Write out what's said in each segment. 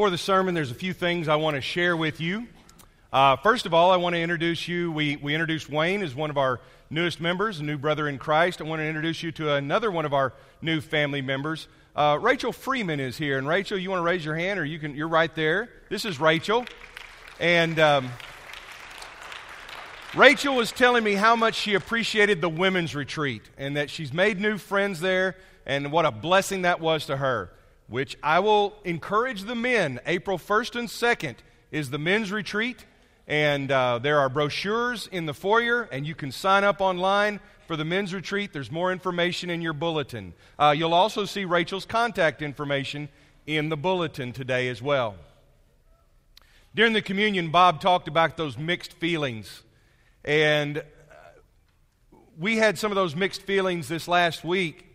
before the sermon, there's a few things I want to share with you. Uh, first of all, I want to introduce you. We, we introduced Wayne as one of our newest members, a new brother in Christ. I want to introduce you to another one of our new family members. Uh, Rachel Freeman is here. And Rachel, you want to raise your hand, or you can, you're right there. This is Rachel. And um, Rachel was telling me how much she appreciated the women's retreat and that she's made new friends there and what a blessing that was to her. Which I will encourage the men. April 1st and 2nd is the men's retreat. And uh, there are brochures in the foyer, and you can sign up online for the men's retreat. There's more information in your bulletin. Uh, you'll also see Rachel's contact information in the bulletin today as well. During the communion, Bob talked about those mixed feelings. And uh, we had some of those mixed feelings this last week.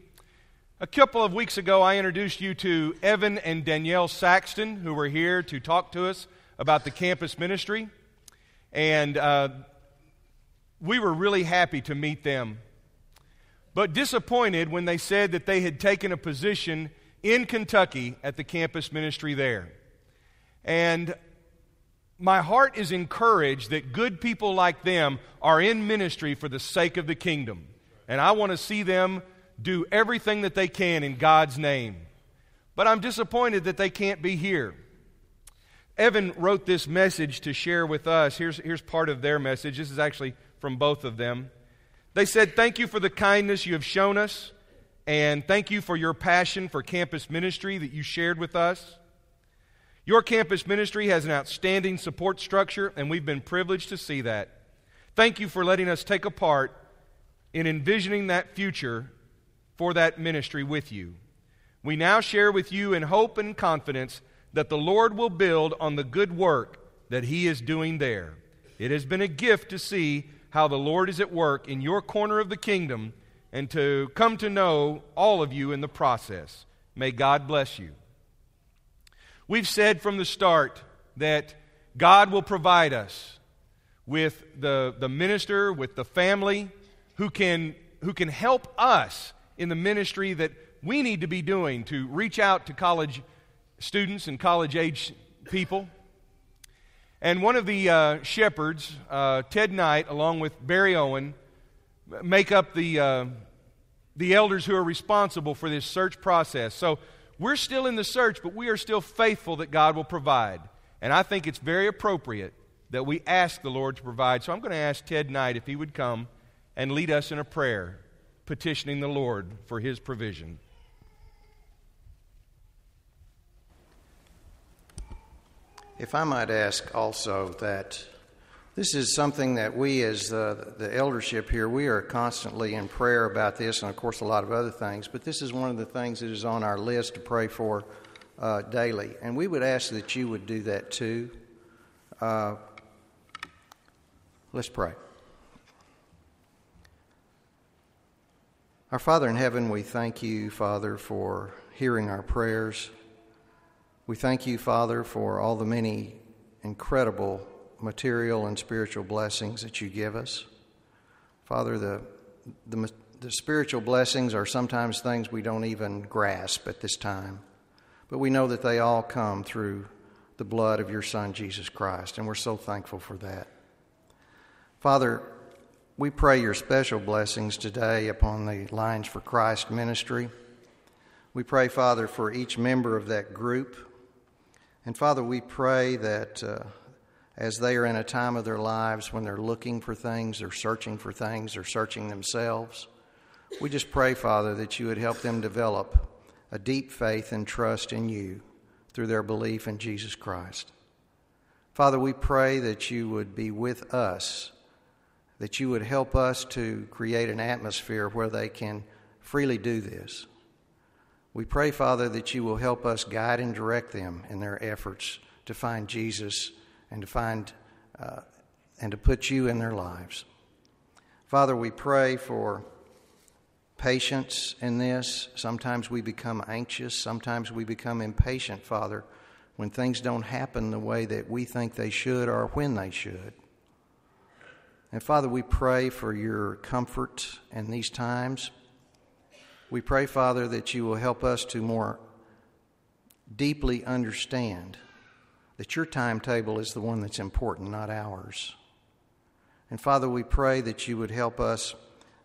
A couple of weeks ago, I introduced you to Evan and Danielle Saxton, who were here to talk to us about the campus ministry. And uh, we were really happy to meet them, but disappointed when they said that they had taken a position in Kentucky at the campus ministry there. And my heart is encouraged that good people like them are in ministry for the sake of the kingdom. And I want to see them do everything that they can in God's name. But I'm disappointed that they can't be here. Evan wrote this message to share with us. Here's, here's part of their message. This is actually from both of them. They said, Thank you for the kindness you have shown us, and thank you for your passion for campus ministry that you shared with us. Your campus ministry has an outstanding support structure, and we've been privileged to see that. Thank you for letting us take a part in envisioning that future for that ministry with you. We now share with you in hope and confidence that the Lord will build on the good work that He is doing there. It has been a gift to see how the Lord is at work in your corner of the kingdom and to come to know all of you in the process. May God bless you. We've said from the start that God will provide us with the, the minister, with the family who can, who can help us in the ministry that we need to be doing to reach out to college students and college age people. And one of the uh, shepherds, uh, Ted Knight, along with Barry Owen, make up the, uh, the elders who are responsible for this search process. So we're still in the search, but we are still faithful that God will provide. And I think it's very appropriate that we ask the Lord to provide. So I'm going to ask Ted Knight if he would come and lead us in a prayer petitioning the Lord for his provision. If I might ask also that this is something that we, as the, the eldership here, we are constantly in prayer about this, and of course, a lot of other things, but this is one of the things that is on our list to pray for uh, daily. And we would ask that you would do that too. Uh, let's pray. Our Father in heaven, we thank you, Father, for hearing our prayers. We thank you, Father, for all the many incredible material and spiritual blessings that you give us. Father, the, the, the, spiritual blessings are sometimes things we don't even grasp at this time, but we know that they all come through the blood of your Son, Jesus Christ, and we're so thankful for that. Father, we pray your special blessings today upon the Lines for Christ ministry. We pray, Father, for each member of that group. And Father, we pray that uh, as they are in a time of their lives when they're looking for things, they're searching for things, they're searching themselves, we just pray, Father, that you would help them develop a deep faith and trust in you through their belief in Jesus Christ. Father, we pray that you would be with us, that you would help us to create an atmosphere where they can freely do this. We pray, Father, that you will help us guide and direct them in their efforts to find Jesus and to find uh, and to put you in their lives. Father, we pray for patience in this. Sometimes we become anxious, sometimes we become impatient, Father, when things don't happen the way that we think they should or when they should. And Father, we pray for your comfort in these times. We pray, Father, that you will help us to more deeply understand that your timetable is the one that's important, not ours. And Father, we pray that you would help us,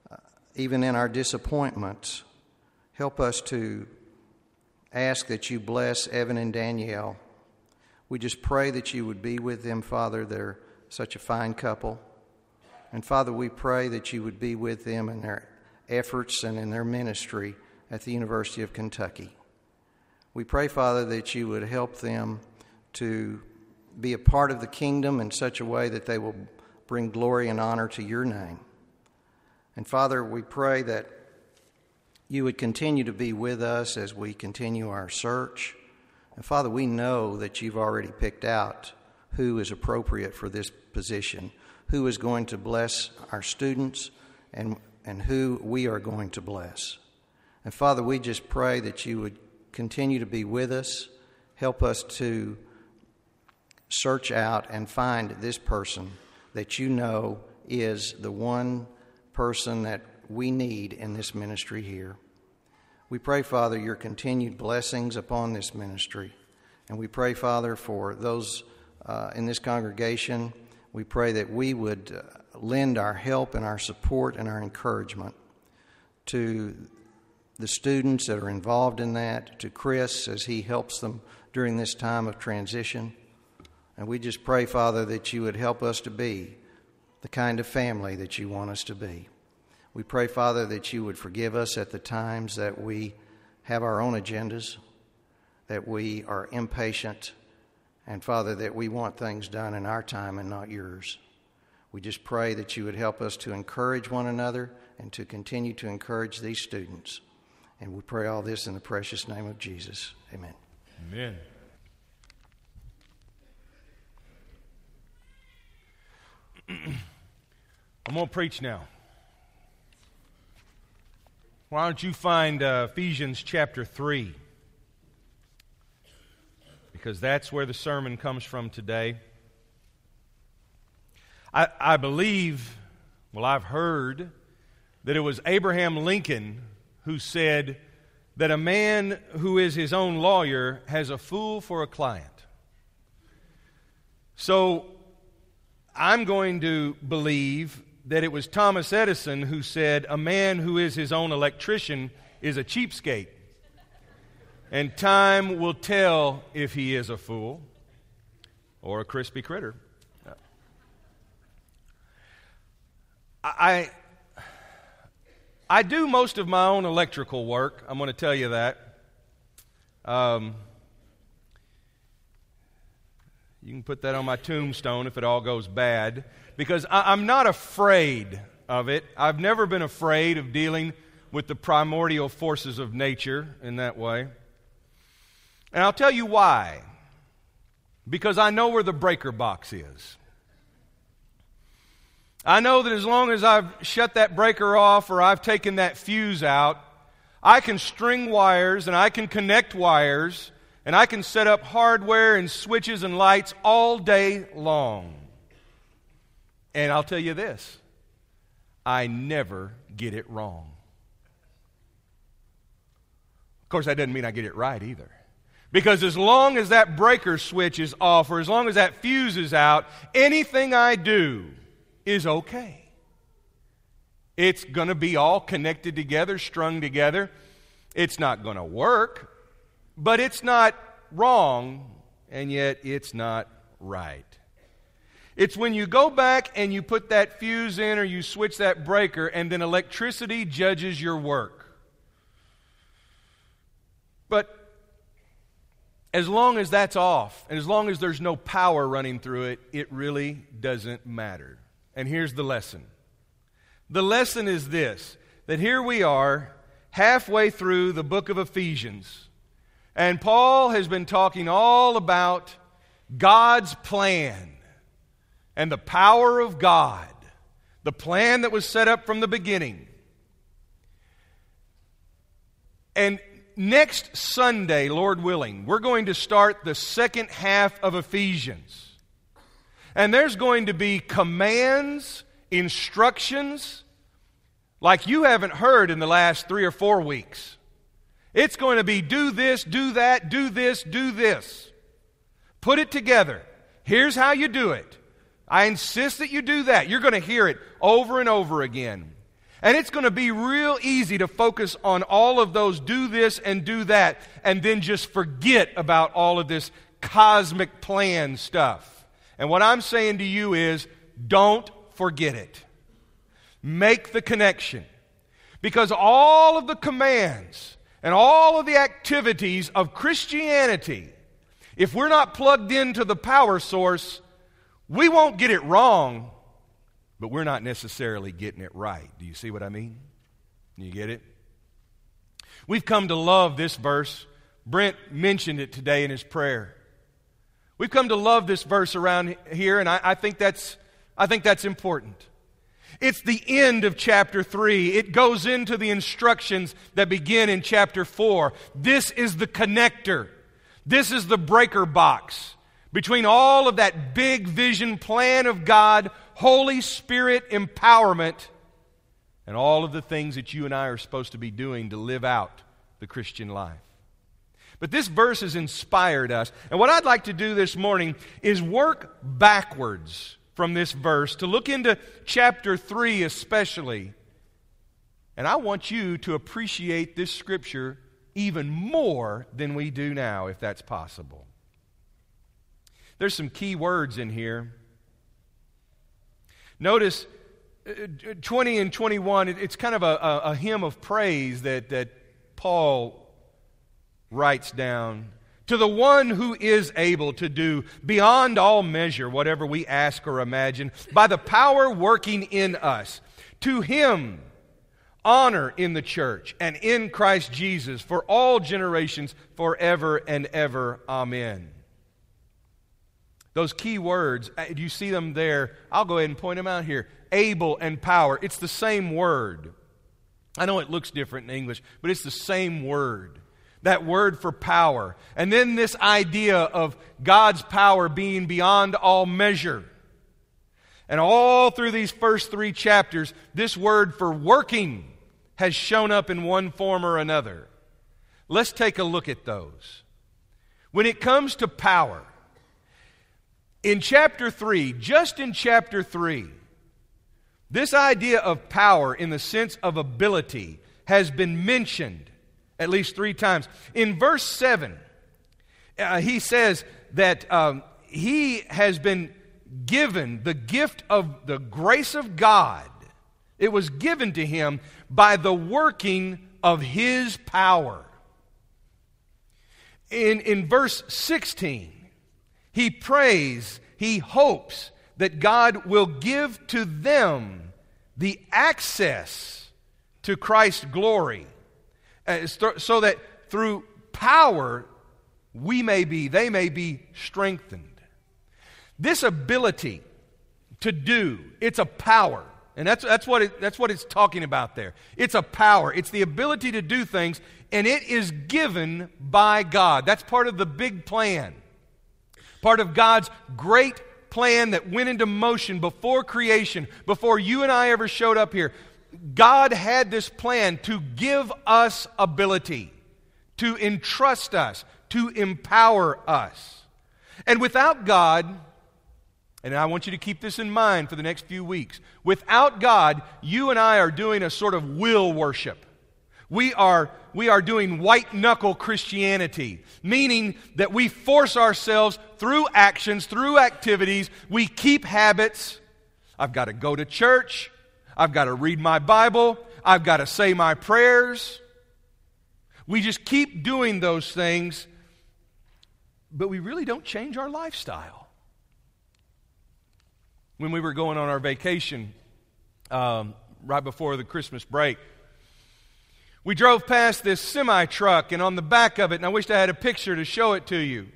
uh, even in our disappointments, help us to ask that you bless Evan and Danielle. We just pray that you would be with them, Father. They're such a fine couple. And Father, we pray that you would be with them in their efforts and in their ministry at the University of Kentucky. We pray, Father, that you would help them to be a part of the kingdom in such a way that they will bring glory and honor to your name. And Father, we pray that you would continue to be with us as we continue our search. And Father, we know that you've already picked out who is appropriate for this position, who is going to bless our students, and, and who we are going to bless. And Father, we just pray that you would continue to be with us, help us to search out and find this person that you know is the one person that we need in this ministry here. We pray, Father, your continued blessings upon this ministry. And we pray, Father, for those uh, in this congregation. We pray that we would uh, lend our help and our support and our encouragement to the students that are involved in that, to Chris as he helps them during this time of transition. And we just pray, Father, that you would help us to be the kind of family that you want us to be. We pray, Father, that you would forgive us at the times that we have our own agendas, that we are impatient, and Father, that we want things done in our time and not yours. We just pray that you would help us to encourage one another and to continue to encourage these students. And we pray all this in the precious name of Jesus. Amen. Amen. I'm going to preach now. Why don't you find uh, Ephesians chapter 3? Because that's where the sermon comes from today. I, I believe, well, I've heard that it was Abraham Lincoln who said that a man who is his own lawyer has a fool for a client. So I'm going to believe that it was Thomas Edison who said, A man who is his own electrician is a cheapskate. And time will tell if he is a fool or a crispy critter. I, I do most of my own electrical work. I'm going to tell you that. Um, you can put that on my tombstone if it all goes bad because I, am not afraid of it. I've never been afraid of dealing with the primordial forces of nature in that way. And I'll tell you why. Because I know where the breaker box is. I know that as long as I've shut that breaker off or I've taken that fuse out, I can string wires and I can connect wires and I can set up hardware and switches and lights all day long. And I'll tell you this I never get it wrong. Of course, that doesn't mean I get it right either. Because as long as that breaker switch is off or as long as that fuse is out, anything I do is okay. It's going to be all connected together, strung together. It's not going to work, but it's not wrong, and yet it's not right. It's when you go back and you put that fuse in or you switch that breaker, and then electricity judges your work. But as long as that's off, and as long as there's no power running through it, it really doesn't matter. And here's the lesson the lesson is this that here we are, halfway through the book of Ephesians, and Paul has been talking all about God's plan and the power of God, the plan that was set up from the beginning. And next Sunday, Lord willing, we're going to start the second half of Ephesians. And there's going to be commands, instructions, like you haven't heard in the last three or four weeks. It's going to be do this, do that, do this, do this. Put it together. Here's how you do it. I insist that you do that. You're going to hear it over and over again. And it's going to be real easy to focus on all of those do this and do that, and then just forget about all of this cosmic plan stuff. And what I'm saying to you is don't forget it. Make the connection. Because all of the commands and all of the activities of Christianity, if we're not plugged into the power source, we won't get it wrong but we're not necessarily getting it right. Do you see what I mean? You get it? We've come to love this verse. Brent mentioned it today in his prayer. We've come to love this verse around here, and I, I, think, that's, I think that's important. It's the end of chapter 3. It goes into the instructions that begin in chapter 4. This is the connector, this is the breaker box between all of that big vision plan of God Holy Spirit empowerment, and all of the things that you and I are supposed to be doing to live out the Christian life. But this verse has inspired us. And what I'd like to do this morning is work backwards from this verse to look into chapter 3 especially. And I want you to appreciate this scripture even more than we do now, if that's possible. There's some key words in here Notice uh, 20 and 21, it's kind of a, a, a hymn of praise that, that Paul writes down. To the one who is able to do beyond all measure whatever we ask or imagine, by the power working in us. To him, honor in the church and in Christ Jesus for all generations, forever and ever. Amen. Those key words, uh, do you see them there? I'll go ahead and point them out here. Able and power. It's the same word. I know it looks different in English, but it's the same word. That word for power. And then this idea of God's power being beyond all measure. And all through these first three chapters, this word for working has shown up in one form or another. Let's take a look at those. When it comes to power, in chapter 3, just in chapter 3, this idea of power in the sense of ability has been mentioned at least three times. In verse 7, uh, he says that um, he has been given the gift of the grace of God. It was given to him by the working of his power. In, in verse 16, he prays, he hopes that God will give to them the access to Christ's glory uh, so that through power we may be, they may be strengthened. This ability to do, it's a power. And that's, that's, what it, that's what it's talking about there. It's a power. It's the ability to do things, and it is given by God. That's part of the big plan part of God's great plan that went into motion before creation, before you and I ever showed up here. God had this plan to give us ability, to entrust us, to empower us. And without God, and I want you to keep this in mind for the next few weeks, without God, you and I are doing a sort of will worship. We are, we are doing white knuckle Christianity, meaning that we force ourselves through actions, through activities, we keep habits. I've got to go to church. I've got to read my Bible. I've got to say my prayers. We just keep doing those things, but we really don't change our lifestyle. When we were going on our vacation um, right before the Christmas break, we drove past this semi truck, and on the back of it, and I wished I had a picture to show it to you.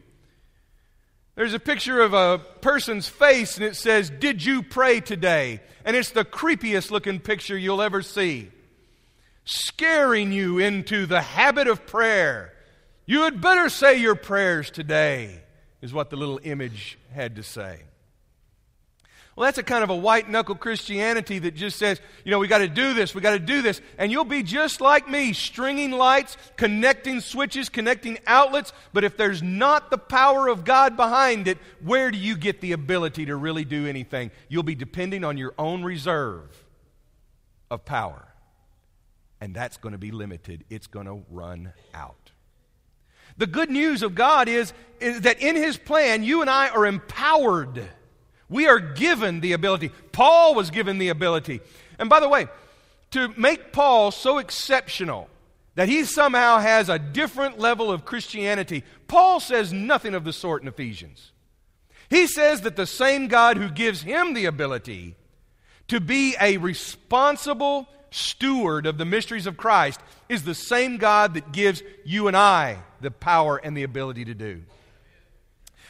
There's a picture of a person's face, and it says, Did you pray today? And it's the creepiest looking picture you'll ever see, scaring you into the habit of prayer. You had better say your prayers today, is what the little image had to say. Well, that's a kind of a white knuckle Christianity that just says, you know, we got to do this, we got to do this. And you'll be just like me, stringing lights, connecting switches, connecting outlets. But if there's not the power of God behind it, where do you get the ability to really do anything? You'll be depending on your own reserve of power. And that's going to be limited, it's going to run out. The good news of God is, is that in His plan, you and I are empowered we are given the ability. Paul was given the ability. And by the way, to make Paul so exceptional that he somehow has a different level of Christianity, Paul says nothing of the sort in Ephesians. He says that the same God who gives him the ability to be a responsible steward of the mysteries of Christ is the same God that gives you and I the power and the ability to do.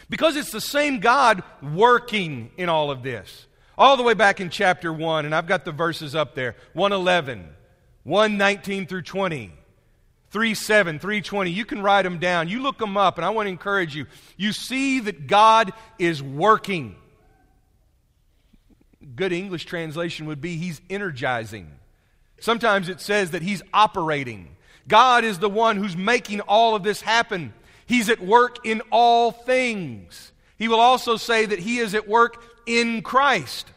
Because it's the same God working in all of this. All the way back in chapter 1, and I've got the verses up there 111, 119 through 20. 3 7, 320. You can write them down. You look them up, and I want to encourage you. You see that God is working. Good English translation would be He's energizing. Sometimes it says that He's operating. God is the one who's making all of this happen. He's at work in all things. He will also say that He is at work in Christ.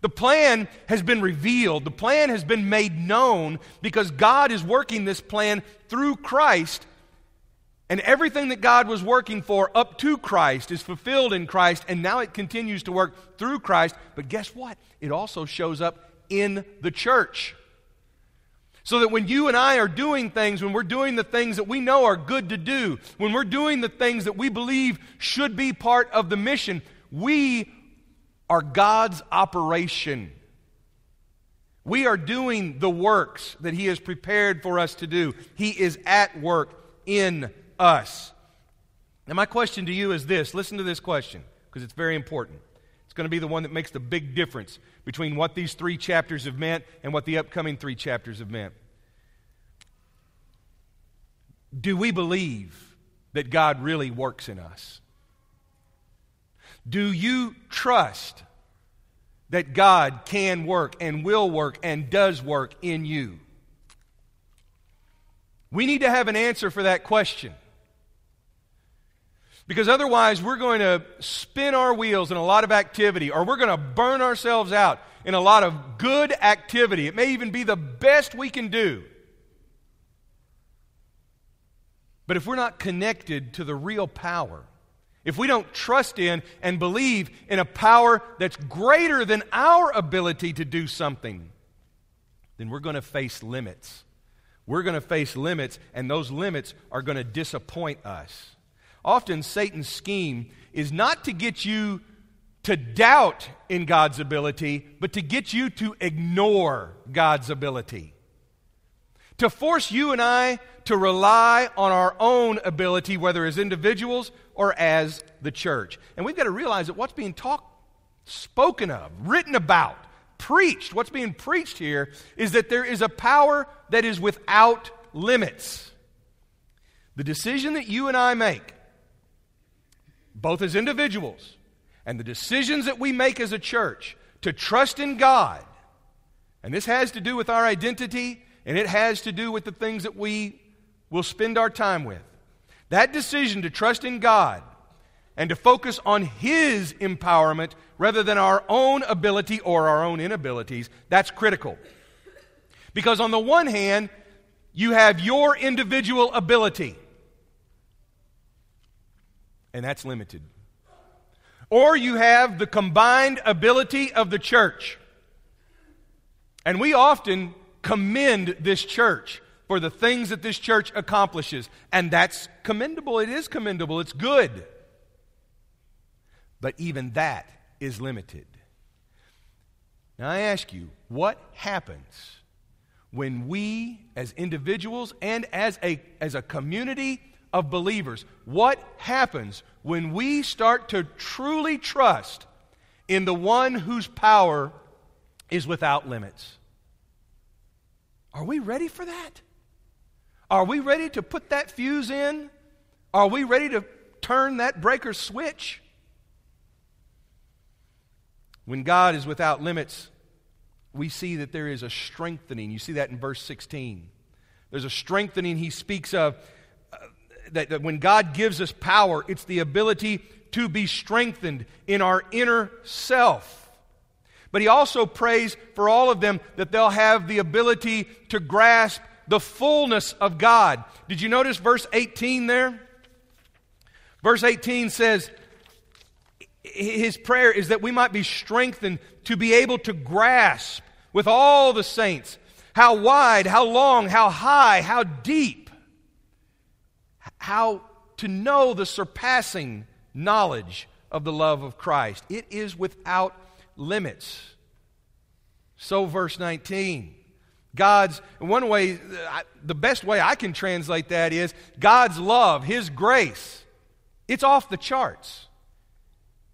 The plan has been revealed, the plan has been made known because God is working this plan through Christ. And everything that God was working for up to Christ is fulfilled in Christ, and now it continues to work through Christ. But guess what? It also shows up in the church. So that when you and I are doing things, when we're doing the things that we know are good to do, when we're doing the things that we believe should be part of the mission, we are God's operation. We are doing the works that He has prepared for us to do. He is at work in us. Now, my question to you is this listen to this question because it's very important. It's going to be the one that makes the big difference between what these three chapters have meant and what the upcoming three chapters have meant. Do we believe that God really works in us? Do you trust that God can work and will work and does work in you? We need to have an answer for that question. Because otherwise, we're going to spin our wheels in a lot of activity, or we're going to burn ourselves out in a lot of good activity. It may even be the best we can do. But if we're not connected to the real power, if we don't trust in and believe in a power that's greater than our ability to do something, then we're going to face limits. We're going to face limits, and those limits are going to disappoint us. Often, Satan's scheme is not to get you to doubt in God's ability, but to get you to ignore God's ability. To force you and I to rely on our own ability, whether as individuals or as the church. And we've got to realize that what's being talked, spoken of, written about, preached, what's being preached here is that there is a power that is without limits. The decision that you and I make both as individuals and the decisions that we make as a church to trust in God, and this has to do with our identity and it has to do with the things that we will spend our time with. That decision to trust in God and to focus on His empowerment rather than our own ability or our own inabilities, that's critical. Because on the one hand, you have your individual ability and that's limited. Or you have the combined ability of the church. And we often commend this church for the things that this church accomplishes. And that's commendable. It is commendable. It's good. But even that is limited. Now, I ask you, what happens when we, as individuals and as a, as a community, of believers. What happens when we start to truly trust in the one whose power is without limits? Are we ready for that? Are we ready to put that fuse in? Are we ready to turn that breaker switch? When God is without limits, we see that there is a strengthening. You see that in verse 16. There's a strengthening he speaks of. That, that when God gives us power, it's the ability to be strengthened in our inner self. But he also prays for all of them that they'll have the ability to grasp the fullness of God. Did you notice verse 18 there? Verse 18 says, his prayer is that we might be strengthened to be able to grasp with all the saints how wide, how long, how high, how deep, how to know the surpassing knowledge of the love of Christ. It is without limits. So, verse 19. God's, one way, the best way I can translate that is God's love, His grace. It's off the charts.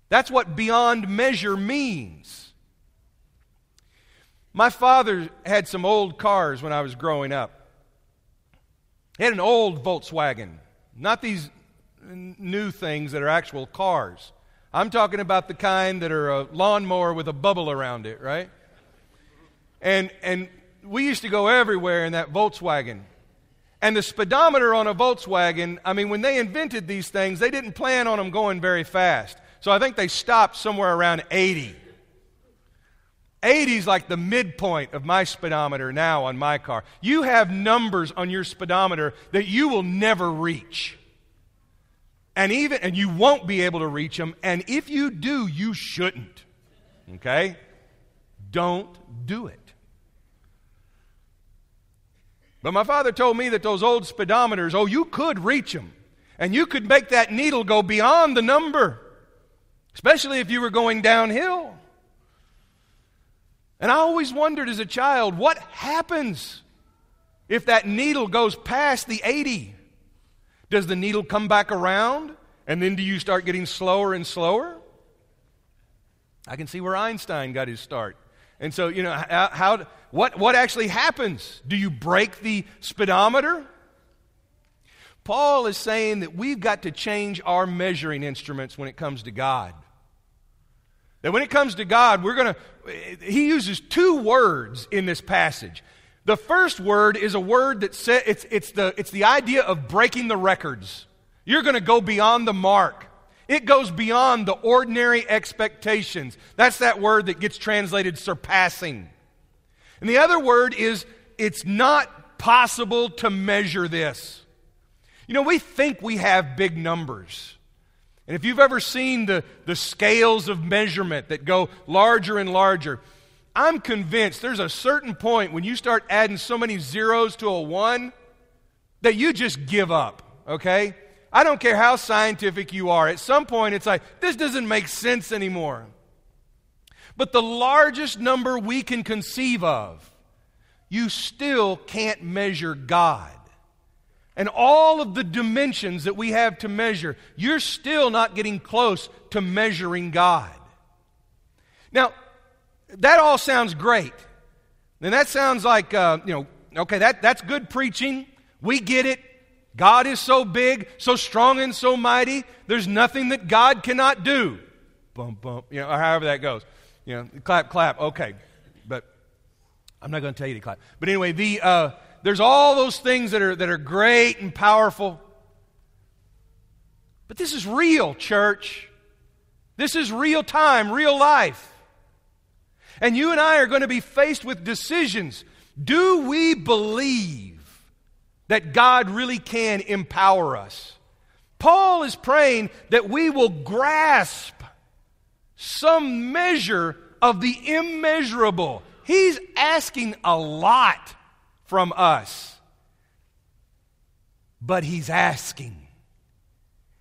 That's what beyond measure means. My father had some old cars when I was growing up. He had an old Volkswagen, not these new things that are actual cars. I'm talking about the kind that are a lawnmower with a bubble around it, right? And, and we used to go everywhere in that Volkswagen. And the speedometer on a Volkswagen, I mean, when they invented these things, they didn't plan on them going very fast. So I think they stopped somewhere around 80. 80 is like the midpoint of my speedometer now on my car. You have numbers on your speedometer that you will never reach. And even and you won't be able to reach them and if you do, you shouldn't. Okay? Don't do it. But my father told me that those old speedometers, oh, you could reach them. And you could make that needle go beyond the number especially if you were going downhill. And I always wondered as a child what happens if that needle goes past the 80? Does the needle come back around? And then do you start getting slower and slower? I can see where Einstein got his start. And so, you know, how, how, what, what actually happens? Do you break the speedometer? Paul is saying that we've got to change our measuring instruments when it comes to God. That when it comes to God, we're going to, he uses two words in this passage. The first word is a word that says, it's, it's, the, it's the idea of breaking the records. You're going to go beyond the mark. It goes beyond the ordinary expectations. That's that word that gets translated surpassing. And the other word is it's not possible to measure this. You know, we think we have big numbers. And if you've ever seen the, the scales of measurement that go larger and larger, I'm convinced there's a certain point when you start adding so many zeros to a one that you just give up, okay? I don't care how scientific you are. At some point, it's like, this doesn't make sense anymore. But the largest number we can conceive of, you still can't measure God and all of the dimensions that we have to measure, you're still not getting close to measuring God. Now, that all sounds great. And that sounds like, uh, you know, okay, that, that's good preaching. We get it. God is so big, so strong, and so mighty. There's nothing that God cannot do. Bump, bump, you know, or however that goes. You know, clap, clap. Okay. But I'm not going to tell you to clap. But anyway, the. Uh, there's all those things that are, that are great and powerful. But this is real, church. This is real time, real life. And you and I are going to be faced with decisions. Do we believe that God really can empower us? Paul is praying that we will grasp some measure of the immeasurable. He's asking a lot from us. But he's asking.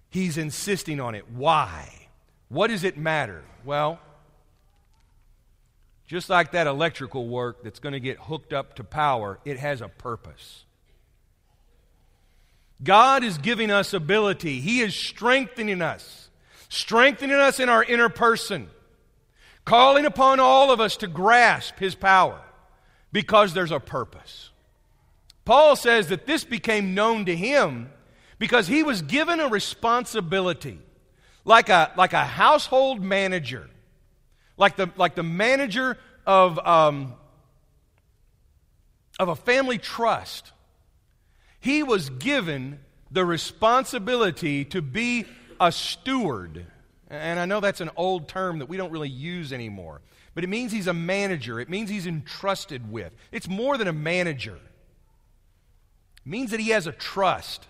He's insisting on it. Why? What does it matter? Well, just like that electrical work that's going to get hooked up to power, it has a purpose. God is giving us ability. He is strengthening us, strengthening us in our inner person, calling upon all of us to grasp His power because there's a purpose. Paul says that this became known to him because he was given a responsibility like a, like a household manager, like the, like the manager of, um, of a family trust. He was given the responsibility to be a steward. And I know that's an old term that we don't really use anymore, but it means he's a manager. It means he's entrusted with. It's more than a manager, means that he has a trust.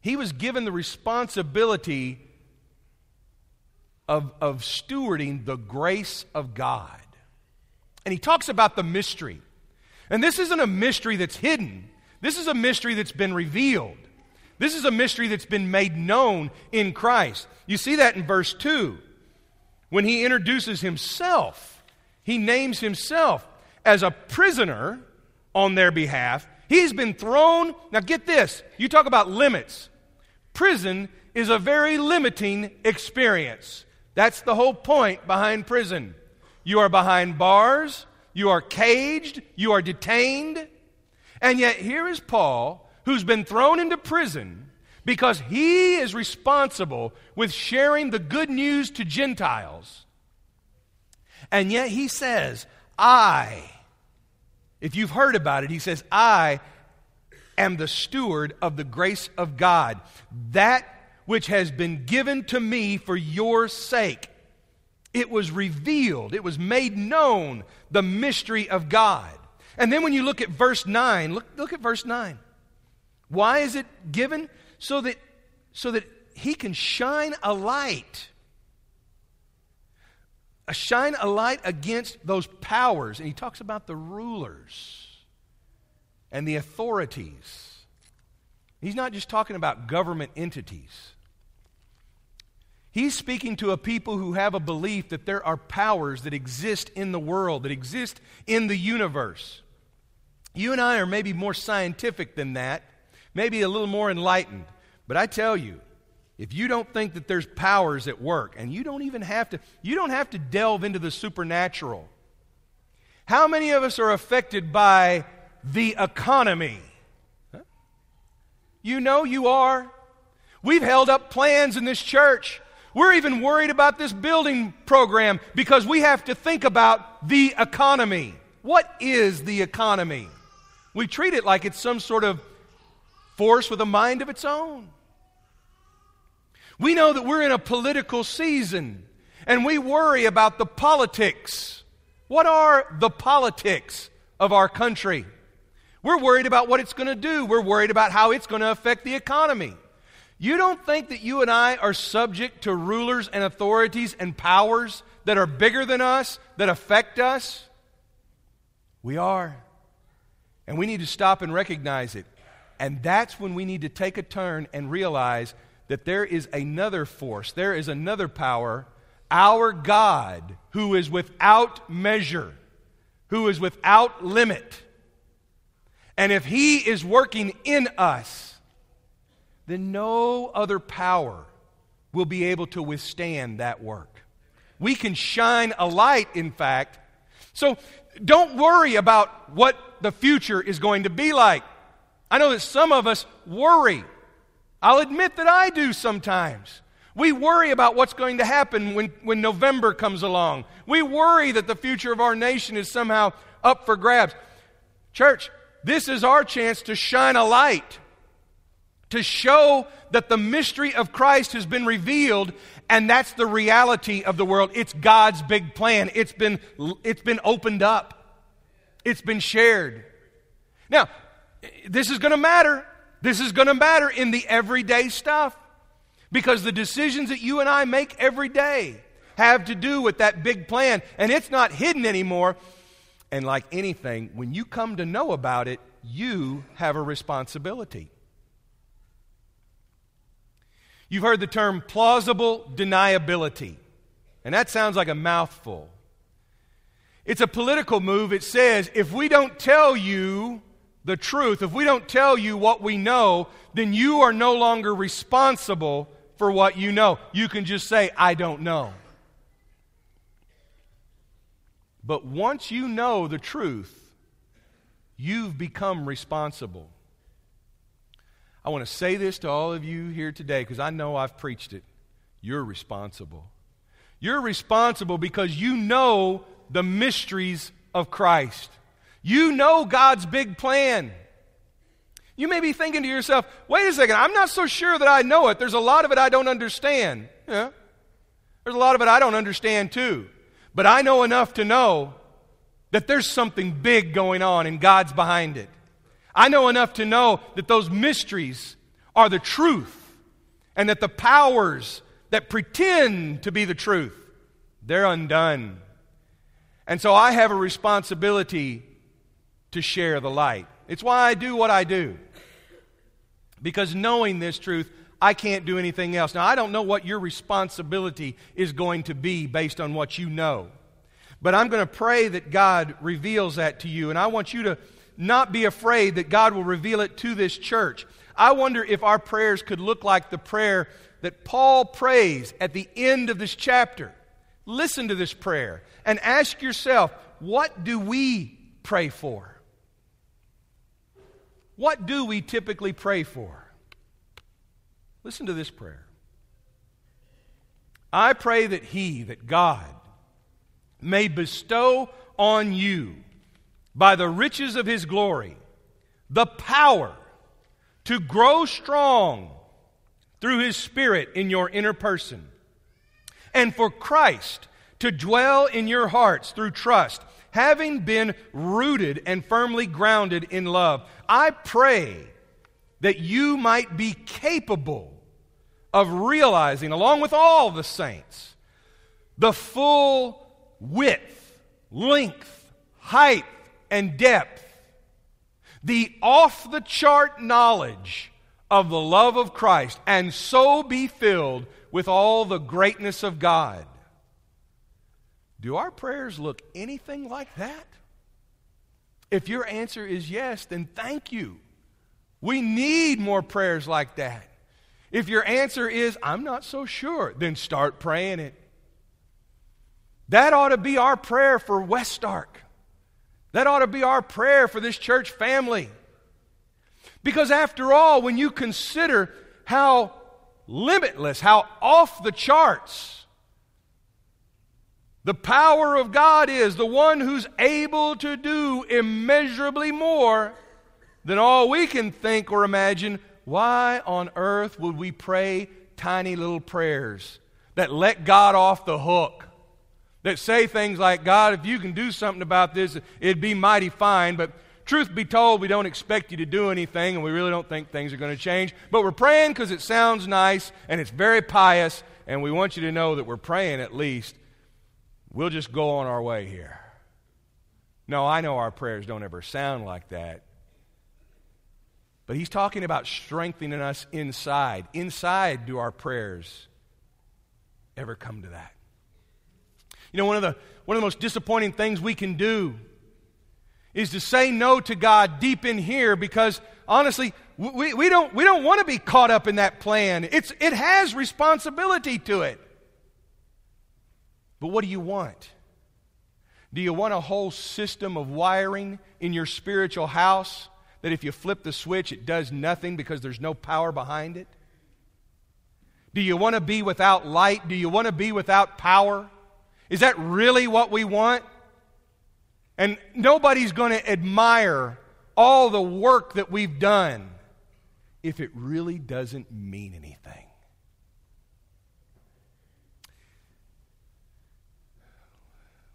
He was given the responsibility of, of stewarding the grace of God. And he talks about the mystery. And this isn't a mystery that's hidden, this is a mystery that's been revealed. This is a mystery that's been made known in Christ. You see that in verse 2. When he introduces himself, he names himself as a prisoner on their behalf. He's been thrown. Now, get this. You talk about limits. Prison is a very limiting experience. That's the whole point behind prison. You are behind bars, you are caged, you are detained. And yet, here is Paul who's been thrown into prison because he is responsible with sharing the good news to Gentiles. And yet he says, I, if you've heard about it, he says, I am the steward of the grace of God, that which has been given to me for your sake. It was revealed, it was made known, the mystery of God. And then when you look at verse 9, look, look at verse 9. Why is it given? So that, so that he can shine a light. Shine a light against those powers. And he talks about the rulers and the authorities. He's not just talking about government entities. He's speaking to a people who have a belief that there are powers that exist in the world, that exist in the universe. You and I are maybe more scientific than that, maybe a little more enlightened. But I tell you, if you don't think that there's powers at work, and you don't even have to, you don't have to delve into the supernatural. How many of us are affected by the economy? You know you are. We've held up plans in this church. We're even worried about this building program because we have to think about the economy. What is the economy? We treat it like it's some sort of force with a mind of its own. We know that we're in a political season and we worry about the politics. What are the politics of our country? We're worried about what it's going to do. We're worried about how it's going to affect the economy. You don't think that you and I are subject to rulers and authorities and powers that are bigger than us, that affect us? We are. And we need to stop and recognize it. And that's when we need to take a turn and realize that there is another force, there is another power, our God, who is without measure, who is without limit. And if He is working in us, then no other power will be able to withstand that work. We can shine a light, in fact. So don't worry about what the future is going to be like. I know that some of us worry. I'll admit that I do sometimes. We worry about what's going to happen when, when November comes along. We worry that the future of our nation is somehow up for grabs. Church, this is our chance to shine a light, to show that the mystery of Christ has been revealed, and that's the reality of the world. It's God's big plan. It's been, it's been opened up, it's been shared. Now, this is going to matter. This is going to matter in the everyday stuff. Because the decisions that you and I make every day have to do with that big plan. And it's not hidden anymore. And like anything, when you come to know about it, you have a responsibility. You've heard the term plausible deniability. And that sounds like a mouthful. It's a political move. It says if we don't tell you the truth, if we don't tell you what we know, then you are no longer responsible for what you know. You can just say, I don't know. But once you know the truth, you've become responsible. I want to say this to all of you here today because I know I've preached it. You're responsible. You're responsible because you know the mysteries of Christ. You know God's big plan. You may be thinking to yourself, wait a second, I'm not so sure that I know it. There's a lot of it I don't understand. Yeah. There's a lot of it I don't understand too. But I know enough to know that there's something big going on and God's behind it. I know enough to know that those mysteries are the truth and that the powers that pretend to be the truth, they're undone. And so I have a responsibility to share the light. It's why I do what I do. Because knowing this truth, I can't do anything else. Now, I don't know what your responsibility is going to be based on what you know. But I'm going to pray that God reveals that to you. And I want you to not be afraid that God will reveal it to this church. I wonder if our prayers could look like the prayer that Paul prays at the end of this chapter. Listen to this prayer and ask yourself what do we pray for? What do we typically pray for? Listen to this prayer. I pray that He, that God, may bestow on you, by the riches of His glory, the power to grow strong through His Spirit in your inner person, and for Christ to dwell in your hearts through trust having been rooted and firmly grounded in love, I pray that you might be capable of realizing, along with all the saints, the full width, length, height, and depth, the off the chart knowledge of the love of Christ, and so be filled with all the greatness of God do our prayers look anything like that? If your answer is yes, then thank you. We need more prayers like that. If your answer is, I'm not so sure, then start praying it. That ought to be our prayer for West Ark. That ought to be our prayer for this church family. Because after all, when you consider how limitless, how off the charts, the power of God is the one who's able to do immeasurably more than all we can think or imagine. Why on earth would we pray tiny little prayers that let God off the hook? That say things like, God, if you can do something about this, it'd be mighty fine. But truth be told, we don't expect you to do anything, and we really don't think things are going to change. But we're praying because it sounds nice and it's very pious, and we want you to know that we're praying at least we'll just go on our way here. No, I know our prayers don't ever sound like that. But he's talking about strengthening us inside. Inside, do our prayers ever come to that? You know, one of the, one of the most disappointing things we can do is to say no to God deep in here because honestly, we, we don't, we don't want to be caught up in that plan. It's, it has responsibility to it. But what do you want? Do you want a whole system of wiring in your spiritual house that if you flip the switch, it does nothing because there's no power behind it? Do you want to be without light? Do you want to be without power? Is that really what we want? And nobody's going to admire all the work that we've done if it really doesn't mean anything.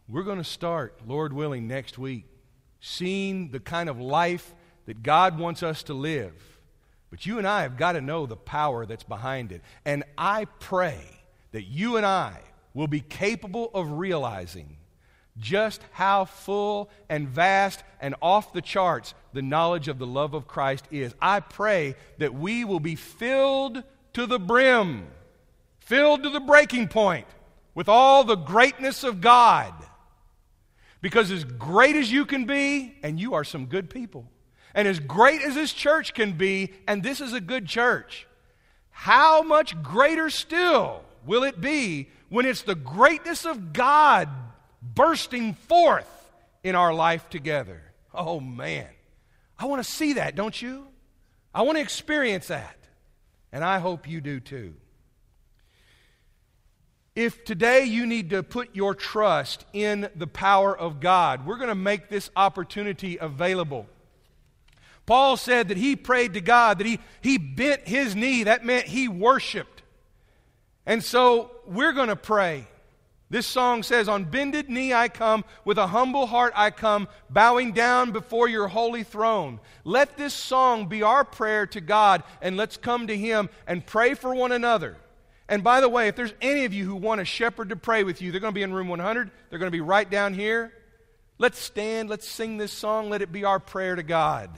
We're going to start, Lord willing, next week, seeing the kind of life that God wants us to live. But you and I have got to know the power that's behind it. And I pray that you and I will be capable of realizing just how full and vast and off the charts the knowledge of the love of Christ is. I pray that we will be filled to the brim, filled to the breaking point with all the greatness of God because as great as you can be, and you are some good people, and as great as this church can be, and this is a good church, how much greater still will it be when it's the greatness of God bursting forth in our life together? Oh, man. I want to see that, don't you? I want to experience that. And I hope you do too. If today you need to put your trust in the power of God, we're going to make this opportunity available. Paul said that he prayed to God, that he, he bent his knee. That meant he worshiped. And so we're going to pray. This song says, On bended knee I come, with a humble heart I come, bowing down before your holy throne. Let this song be our prayer to God, and let's come to Him and pray for one another. And by the way, if there's any of you who want a shepherd to pray with you, they're going to be in room 100. They're going to be right down here. Let's stand, let's sing this song, let it be our prayer to God.